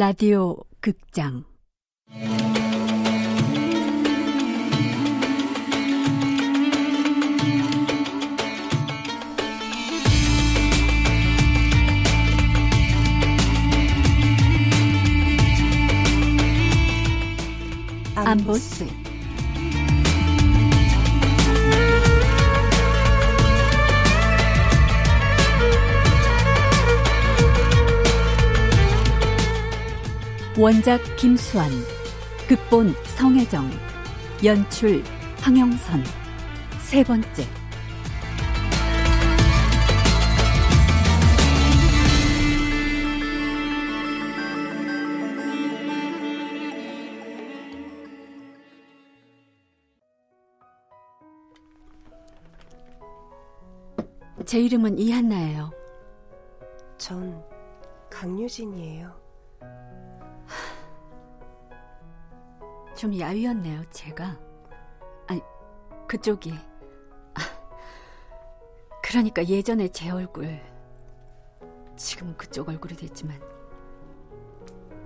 라디오 극장. 안보스 원작 김수환 극본 성혜정 연출 황영선 세 번째 제 이름은 이한나예요. 전 강유진이에요. 좀 야위었네요, 제가. 아니, 그쪽이. 아, 그러니까 예전에 제 얼굴. 지금은 그쪽 얼굴이 됐지만.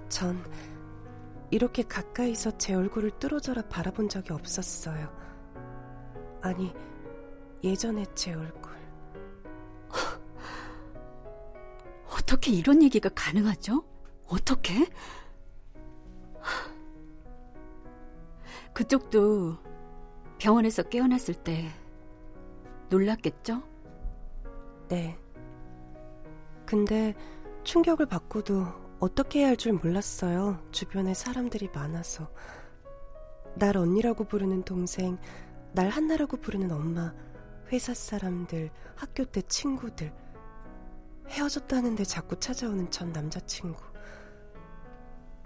전 이렇게 가까이서 제 얼굴을 뚫어져라 바라본 적이 없었어요. 아니, 예전에 제 얼굴. 어떻게 이런 얘기가 가능하죠? 어떻게? 그쪽도 병원에서 깨어났을 때 놀랐겠죠? 네. 근데 충격을 받고도 어떻게 해야 할 줄 몰랐어요. 주변에 사람들이 많아서. 날 언니라고 부르는 동생, 날 한나라고 부르는 엄마, 회사 사람들, 학교 때 친구들. 헤어졌다는데 자꾸 찾아오는 전 남자친구.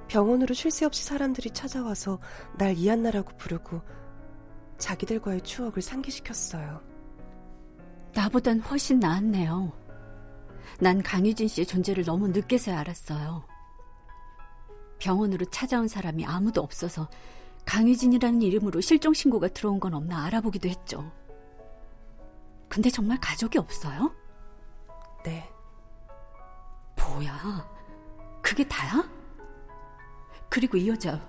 병원으로 쉴 새 없이 사람들이 찾아와서 날 이한나라고 부르고 자기들과의 추억을 상기시켰어요. 나보단 훨씬 나았네요. 난 강유진 씨의 존재를 너무 늦게서야 알았어요. 병원으로 찾아온 사람이 아무도 없어서 강유진이라는 이름으로 실종 신고가 들어온 건 없나 알아보기도 했죠. 근데 정말 가족이 없어요? 네. 뭐야? 그게 다야? 그리고 이 여자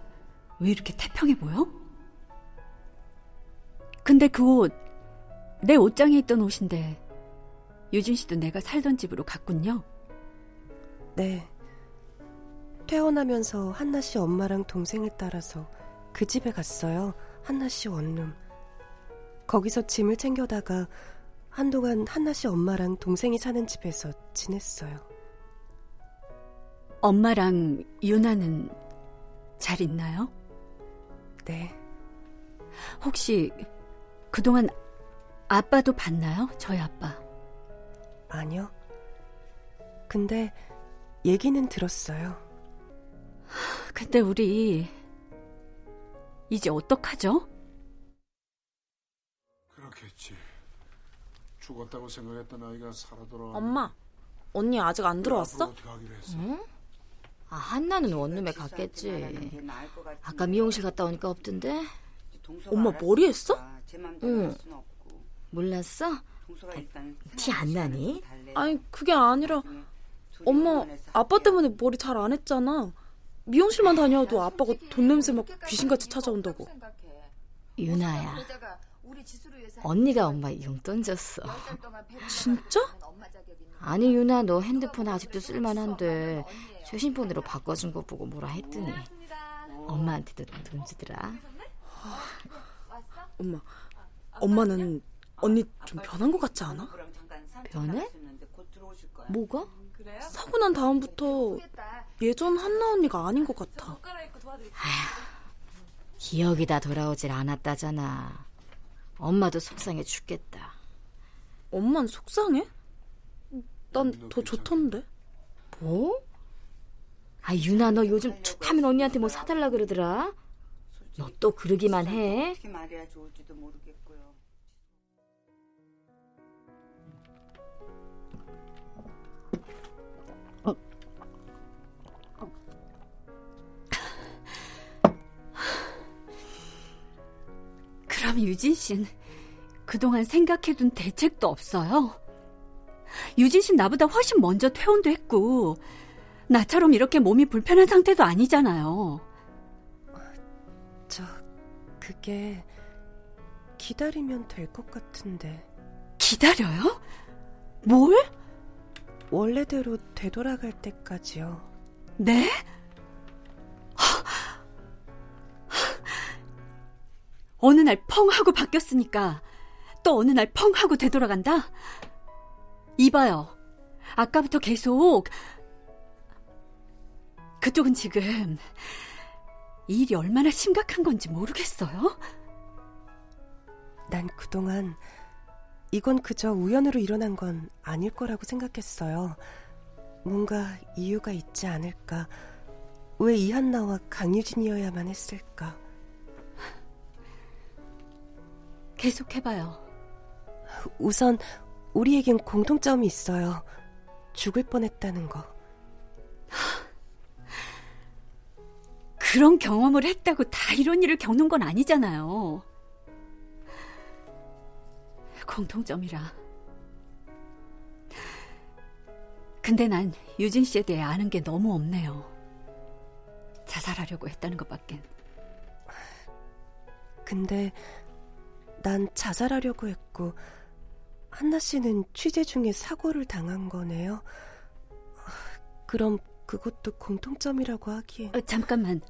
왜 이렇게 태평해 보여? 근데 그 옷, 내 옷장에 있던 옷인데 유진 씨도 내가 살던 집으로 갔군요. 네. 퇴원하면서 한나 씨 엄마랑 동생을 따라서 그 집에 갔어요. 한나 씨 원룸. 거기서 짐을 챙겨다가 한동안 한나 씨 엄마랑 동생이 사는 집에서 지냈어요. 엄마랑 유나는 잘 있나요? 네. 혹시 그동안 아빠도 봤나요? 저희 아빠. 아니요. 근데 얘기는 들었어요. 근데 우리 이제 어떡하죠? 그렇겠지. 죽었다고 생각했던 아이가 살아 돌아. 엄마, 언니 아직 안 들어왔어? 어떻게 하기로 했어? 응? 아, 한나는 원룸에 갔겠지. 아까 미용실 갔다 오니까 없던데? 엄마 머리 했어? 응. 몰랐어? 티안 나니? 아니, 그게 아니라 엄마 아빠 때문에 머리 잘 안 했잖아. 미용실만 다녀도 아빠가 돈 냄새 막 귀신같이 찾아온다고. 유나야. 언니가 엄마 용돈 줬어. 진짜? 아니 유나 너 핸드폰 아직도 쓸만한데 최신폰으로 바꿔준 거 보고 뭐라 했더니 엄마한테도 돈 주더라. 엄마, 엄마는 언니 좀 변한 것 같지 않아? 변해? 뭐가? 사고 난 다음부터 예전 한나 언니가 아닌 것 같아. 기억이 다 돌아오질 않았다잖아. 엄마도 속상해 죽겠다. 엄만 속상해? 난 더 좋던데. 뭐? 아 유나 너 요즘 툭하면 언니한테 뭐 사달라 그러더라. 너 또 그러기만 해. 어떻게 말해야 좋을지도 모르겠 그럼 유진 씨는 그동안 생각해둔 대책도 없어요? 유진 씨 나보다 훨씬 먼저 퇴원도 했고 나처럼 이렇게 몸이 불편한 상태도 아니잖아요. 저, 그게 기다리면 될 것 같은데. 기다려요? 뭘? 원래대로 되돌아갈 때까지요. 네? 어느 날 펑 하고 바뀌었으니까 또 어느 날 펑 하고 되돌아간다? 이봐요. 아까부터 계속 그쪽은 지금 일이 얼마나 심각한 건지 모르겠어요? 난 그동안 이건 그저 우연으로 일어난 건 아닐 거라고 생각했어요. 뭔가 이유가 있지 않을까. 왜 이한나와 강유진이어야만 했을까. 계속해봐요. 우선 우리에겐 공통점이 있어요. 죽을 뻔했다는 거. 그런 경험을 했다고 다 이런 일을 겪는 건 아니잖아요. 공통점이라. 근데 난 유진 씨에 대해 아는 게 너무 없네요. 자살하려고 했다는 것밖엔. 근데 난 자살하려고 했고 한나 씨는 취재 중에 사고를 당한 거네요. 그럼 그것도 공통점이라고 하기에. 어, 잠깐만.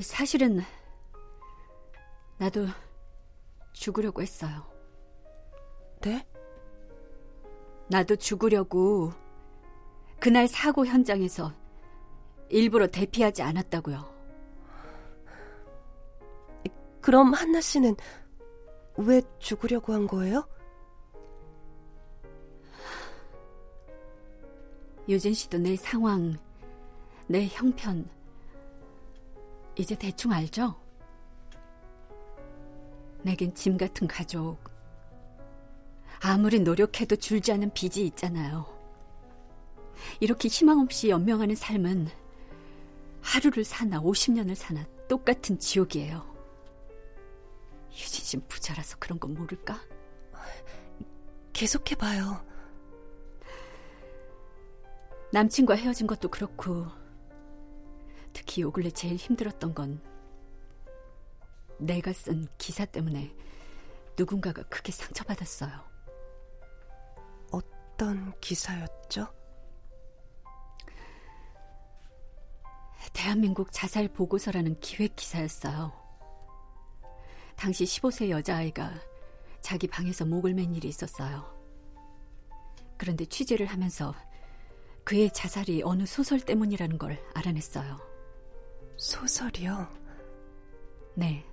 사실은 나도 죽으려고 했어요. 네? 나도 죽으려고 그날 사고 현장에서 일부러 대피하지 않았다고요. 그럼 한나 씨는 왜 죽으려고 한 거예요? 유진 씨도 내 상황, 내 형편, 이제 대충 알죠? 내겐 짐 같은 가족. 아무리 노력해도 줄지 않는 빚이 있잖아요. 이렇게 희망 없이 연명하는 삶은 하루를 사나 50년을 사나 똑같은 지옥이에요. 유진 씨 부자라서 그런 건 모를까? 계속해봐요. 남친과 헤어진 것도 그렇고, 특히 요 근래 제일 힘들었던 건 내가 쓴 기사 때문에 누군가가 크게 상처받았어요. 어떤 기사였죠? 대한민국 자살 보고서라는 기획 기사였어요. 당시 15세 여자아이가 자기 방에서 목을 맨 일이 있었어요. 그런데 취재를 하면서 그의 자살이 어느 소설 때문이라는 걸 알아냈어요. 소설이요? 네.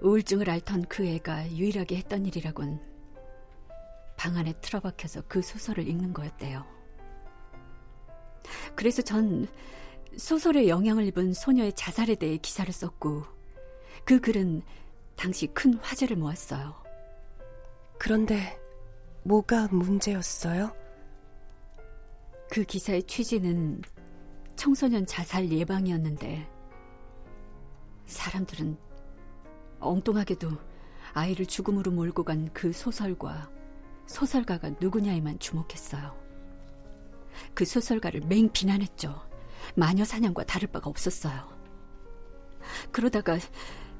우울증을 앓던 그 애가 유일하게 했던 일이라곤 방 안에 틀어박혀서 그 소설을 읽는 거였대요. 그래서 전 소설에 영향을 입은 소녀의 자살에 대해 기사를 썼고 그 글은 당시 큰 화제를 모았어요. 그런데 뭐가 문제였어요? 그 기사의 취지는 청소년 자살 예방이었는데 사람들은 엉뚱하게도 아이를 죽음으로 몰고 간 그 소설과 소설가가 누구냐에만 주목했어요. 그 소설가를 맹 비난했죠. 마녀 사냥과 다를 바가 없었어요. 그러다가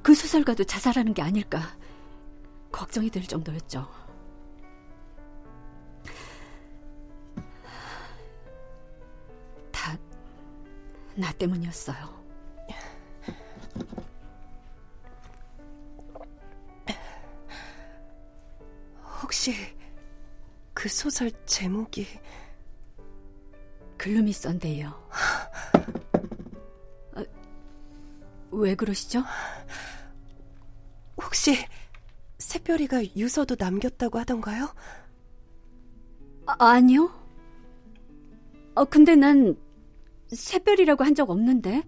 그 소설가도 자살하는 게 아닐까 걱정이 될 정도였죠. 다 나 때문이었어요. 혹시 그 소설 제목이 글루미 썬데이요. 왜 그러시죠? 혹시 새별이가 유서도 남겼다고 하던가요? 아, 니요 어, 근데 난 새별이라고 한 적 없는데.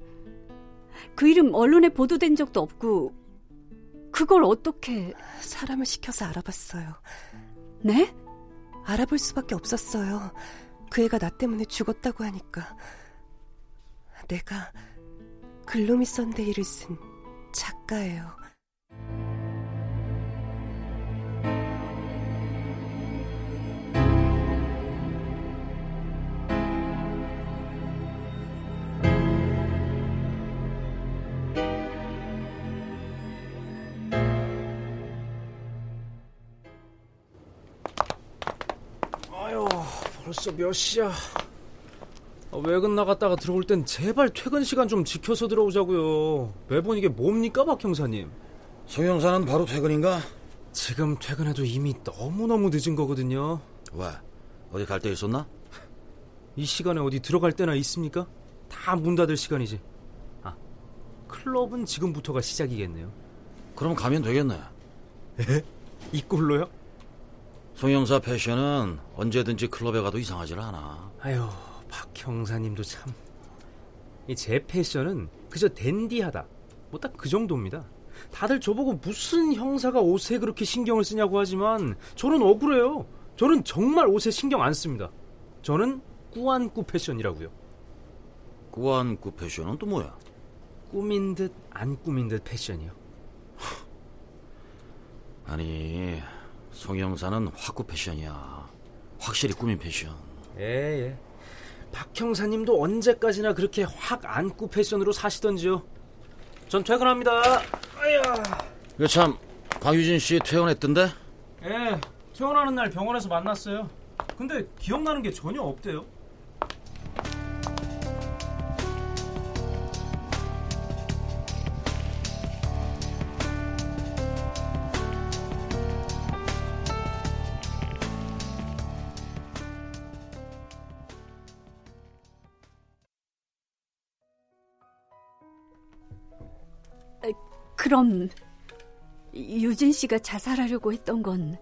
그 이름 언론에 보도된 적도 없고, 그걸 어떻게. 사람을 시켜서 알아봤어요. 네? 알아볼 수밖에 없었어요. 그 애가 나 때문에 죽었다고 하니까. 내가 글로미 선데이를 쓴 작가예요. 벌써 몇 시야? 아, 외근 나갔다가 들어올 땐 제발 퇴근 시간 좀 지켜서 들어오자고요. 매번 이게 뭡니까, 박 형사님? 송 형사는 바로 퇴근인가? 지금 퇴근해도 이미 너무너무 늦은 거거든요. 왜? 어디 갈 데 있었나? 이 시간에 어디 들어갈 때나 있습니까? 다 문 닫을 시간이지. 아, 클럽은 지금부터가 시작이겠네요. 그럼 가면 되겠네. 에? 이 꼴로요? 송 형사 패션은 언제든지 클럽에 가도 이상하질 않아. 아유, 박 형사님도 참. 이제 패션은 그저 댄디하다. 뭐 딱 그 정도입니다. 다들 저보고 무슨 형사가 옷에 그렇게 신경을 쓰냐고 하지만 저는 억울해요. 저는 정말 옷에 신경 안 씁니다. 저는 꾸안꾸 패션이라고요. 꾸안꾸 패션은 또 뭐야? 꾸민 듯 안 꾸민 듯 패션이요. 아니, 송 형사는 화꾸 패션이야. 확실히 꾸민 패션. 예, 예. 박 형사님도 언제까지나 그렇게 확 안꾸 패션으로 사시던지요. 전 퇴근합니다. 아야. 이거 참, 강유진 씨 퇴원했던데? 예, 퇴원하는 날 병원에서 만났어요. 근데 기억나는 게 전혀 없대요. 그럼 유진 씨가 자살하려고 했던 건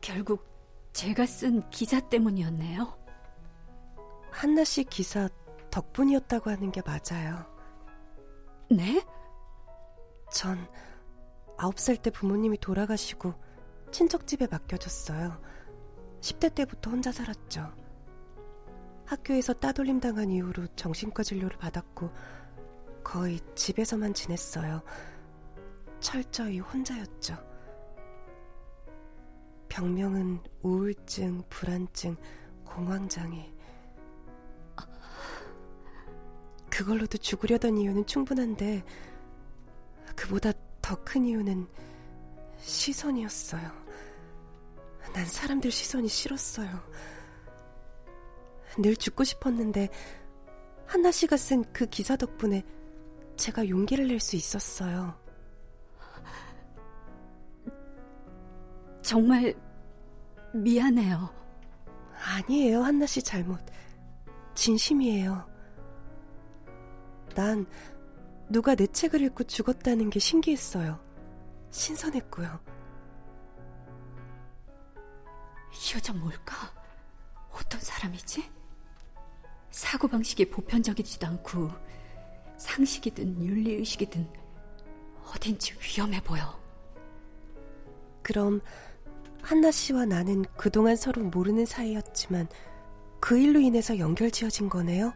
결국 제가 쓴 기사 때문이었네요. 한나 씨 기사 덕분이었다고 하는 게 맞아요. 네? 전 아홉 살 때 부모님이 돌아가시고 친척 집에 맡겨졌어요. 10대 때부터 혼자 살았죠. 학교에서 따돌림 당한 이후로 정신과 진료를 받았고 거의 집에서만 지냈어요. 철저히 혼자였죠. 병명은 우울증, 불안증, 공황장애. 그걸로도 죽으려던 이유는 충분한데 그보다 더 큰 이유는 시선이었어요. 난 사람들 시선이 싫었어요. 늘 죽고 싶었는데 한나 씨가 쓴 그 기사 덕분에 제가 용기를 낼 수 있었어요. 정말 미안해요. 아니에요, 한나 씨 잘못. 진심이에요. 난 누가 내 책을 읽고 죽었다는 게 신기했어요. 신선했고요. 이 여자 뭘까? 어떤 사람이지? 사고방식이 보편적이지도 않고 상식이든 윤리의식이든 어딘지 위험해 보여. 그럼 한나 씨와 나는 그동안 서로 모르는 사이였지만 그 일로 인해서 연결 지어진 거네요?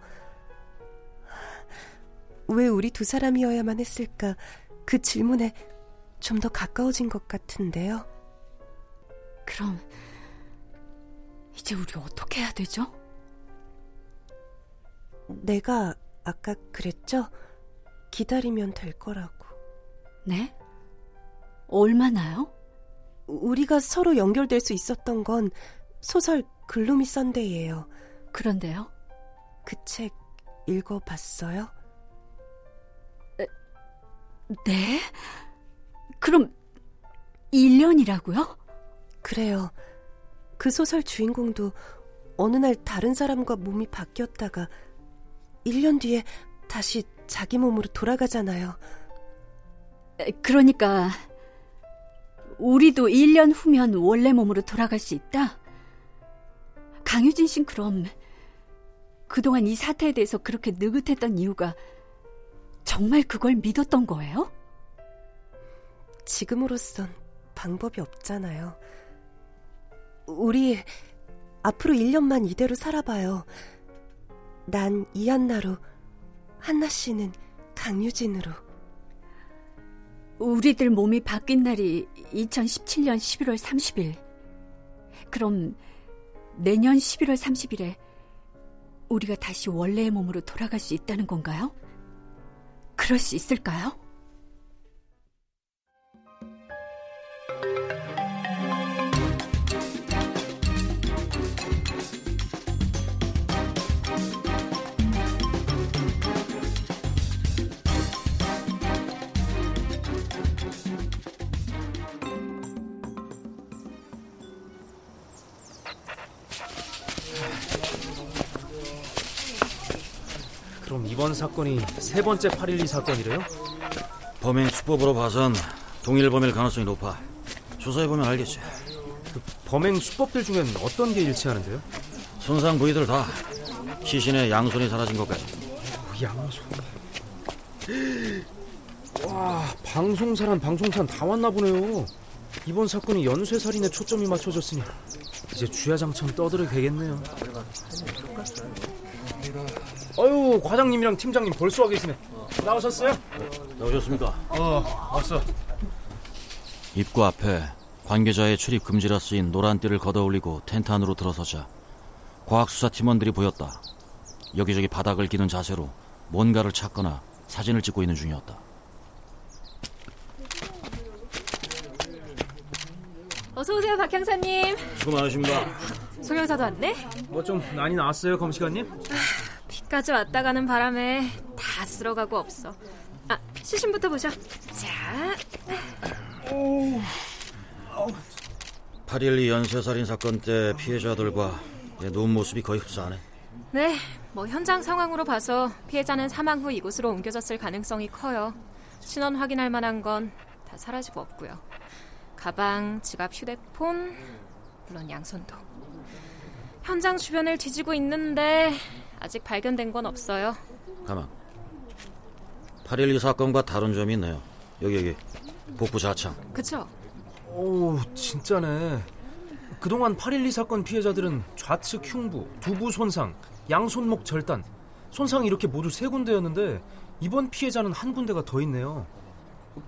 왜 우리 두 사람이어야만 했을까? 그 질문에 좀 더 가까워진 것 같은데요. 그럼 이제 우리 어떻게 해야 되죠? 내가 아까 그랬죠? 기다리면 될 거라고. 네? 얼마나요? 우리가 서로 연결될 수 있었던 건 소설 글루미 썬데이예요. 그런데요? 그 책 읽어봤어요? 네? 그럼 1년이라고요? 그래요. 그 소설 주인공도 어느 날 다른 사람과 몸이 바뀌었다가 1년 뒤에 다시 자기 몸으로 돌아가잖아요. 그러니까 우리도 1년 후면 원래 몸으로 돌아갈 수 있다? 강유진 씨는 그럼 그동안 이 사태에 대해서 그렇게 느긋했던 이유가 정말 그걸 믿었던 거예요? 지금으로선 방법이 없잖아요. 우리 앞으로 1년만 이대로 살아봐요. 난 이한나로, 한나 씨는 강유진으로. 우리들 몸이 바뀐 날이 2017년 11월 30일. 그럼 내년 11월 30일에 우리가 다시 원래의 몸으로 돌아갈 수 있다는 건가요? 그럴 수 있을까요? 그럼 이번 사건이 세 번째 8.12 사건이래요? 범행 수법으로 봐선 동일 범일 가능성이 높아. 조사해보면 알겠지. 그 범행 수법들 중엔 어떤 게 일치하는데요? 손상 부위들 다 시신의 양손이 사라진 것까지. 양손. 와, 방송사란 방송산 다 왔나 보네요. 이번 사건이 연쇄살인에 초점이 맞춰졌으니 이제 주야장천 떠들어 되겠네요. 과장님이랑 팀장님 벌써 와 계시네. 나오셨어요? 나오셨습니까? 어, 왔어. 입구 앞에 관계자의 출입 금지라 쓰인 노란 띠를 걷어올리고 텐트 안으로 들어서자 과학수사 팀원들이 보였다. 여기저기 바닥을 기는 자세로 뭔가를 찾거나 사진을 찍고 있는 중이었다. 어서 오세요, 박 형사님. 수고 많으십니다. 송 형사도 왔네? 뭐좀 많이 나왔어요, 검시관님? 비까지 왔다 가는 바람에 다 쓸어가고 없어. 아, 시신부터 보죠. 자, 8.12 연쇄살인 사건 때 피해자들과 누운 모습이 거의 흡사하네. 네, 뭐 현장 상황으로 봐서 피해자는 사망 후 이곳으로 옮겨졌을 가능성이 커요. 신원 확인할 만한 건 다 사라지고 없고요. 가방, 지갑, 휴대폰, 물론 양손도. 현장 주변을 뒤지고 있는데 아직 발견된 건 없어요. 가만. 8.12 사건과 다른 점이 있네요. 여기 여기 복부 좌창. 그쵸? 오, 진짜네. 그동안 8.12 사건 피해자들은 좌측 흉부, 두부 손상, 양손목 절단, 손상이 이렇게 모두 세 군데였는데 이번 피해자는 한 군데가 더 있네요.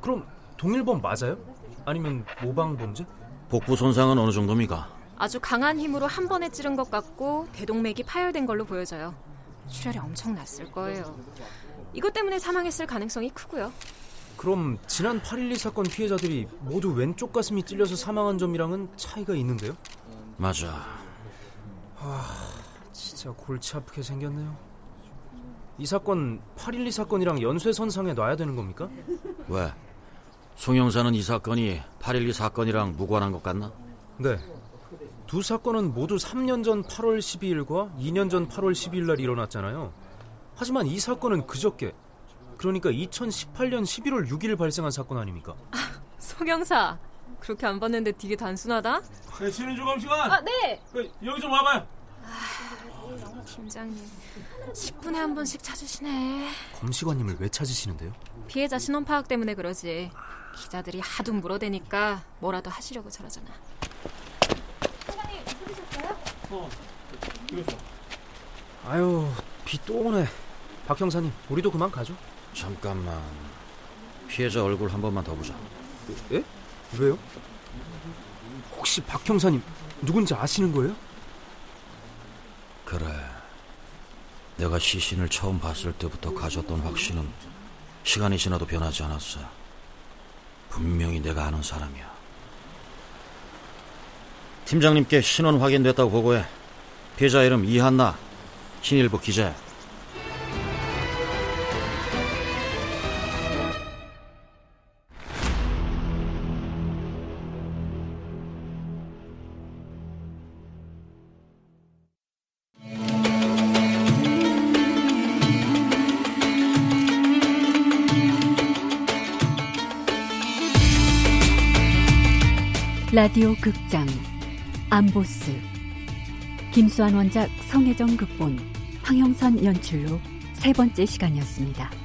그럼 동일범 맞아요? 아니면 모방 범죄? 복부 손상은 어느 정도입니까? 아주 강한 힘으로 한 번에 찌른 것 같고 대동맥이 파열된 걸로 보여져요. 출혈이 엄청 났을 거예요. 이것 때문에 사망했을 가능성이 크고요. 그럼 지난 8.12 사건 피해자들이 모두 왼쪽 가슴이 찔려서 사망한 점이랑은 차이가 있는데요? 맞아. 진짜 골치 아프게 생겼네요. 이 사건 8.12 사건이랑 연쇄선상에 놔야 되는 겁니까? 왜? 송 형사는 이 사건이 8.12 사건이랑 무관한 것 같나? 네. 두 사건은 모두 3년 전 8월 12일과 2년 전 8월 12일 날 일어났잖아요. 하지만 이 사건은 그저께 그러니까 2018년 11월 6일 발생한 사건 아닙니까? 송영사 그렇게 안 봤는데 되게 단순하다. 네, 신은주 검시관. 아 네. 그, 여기 좀 와봐요. 팀장님 10분에 한 번씩 찾으시네. 검시관님을 왜 찾으시는데요? 피해자 신원 파악 때문에 그러지. 기자들이 하도 물어대니까 뭐라도 하시려고 저러잖아. 아유, 비 또 오네. 박 형사님, 우리도 그만 가죠. 잠깐만. 피해자 얼굴 한 번만 더 보자. 예? 왜요? 혹시 박 형사님 누군지 아시는 거예요? 그래. 내가 시신을 처음 봤을 때부터 가졌던 확신은 시간이 지나도 변하지 않았어. 분명히 내가 아는 사람이야. 팀장님께 신원 확인됐다고 보고해. 피해자 이름 이한나, 신일보 기자야. 라디오 극장 암보스 김수환 원작 성혜정 극본 황영선 연출로 세 번째 시간이었습니다.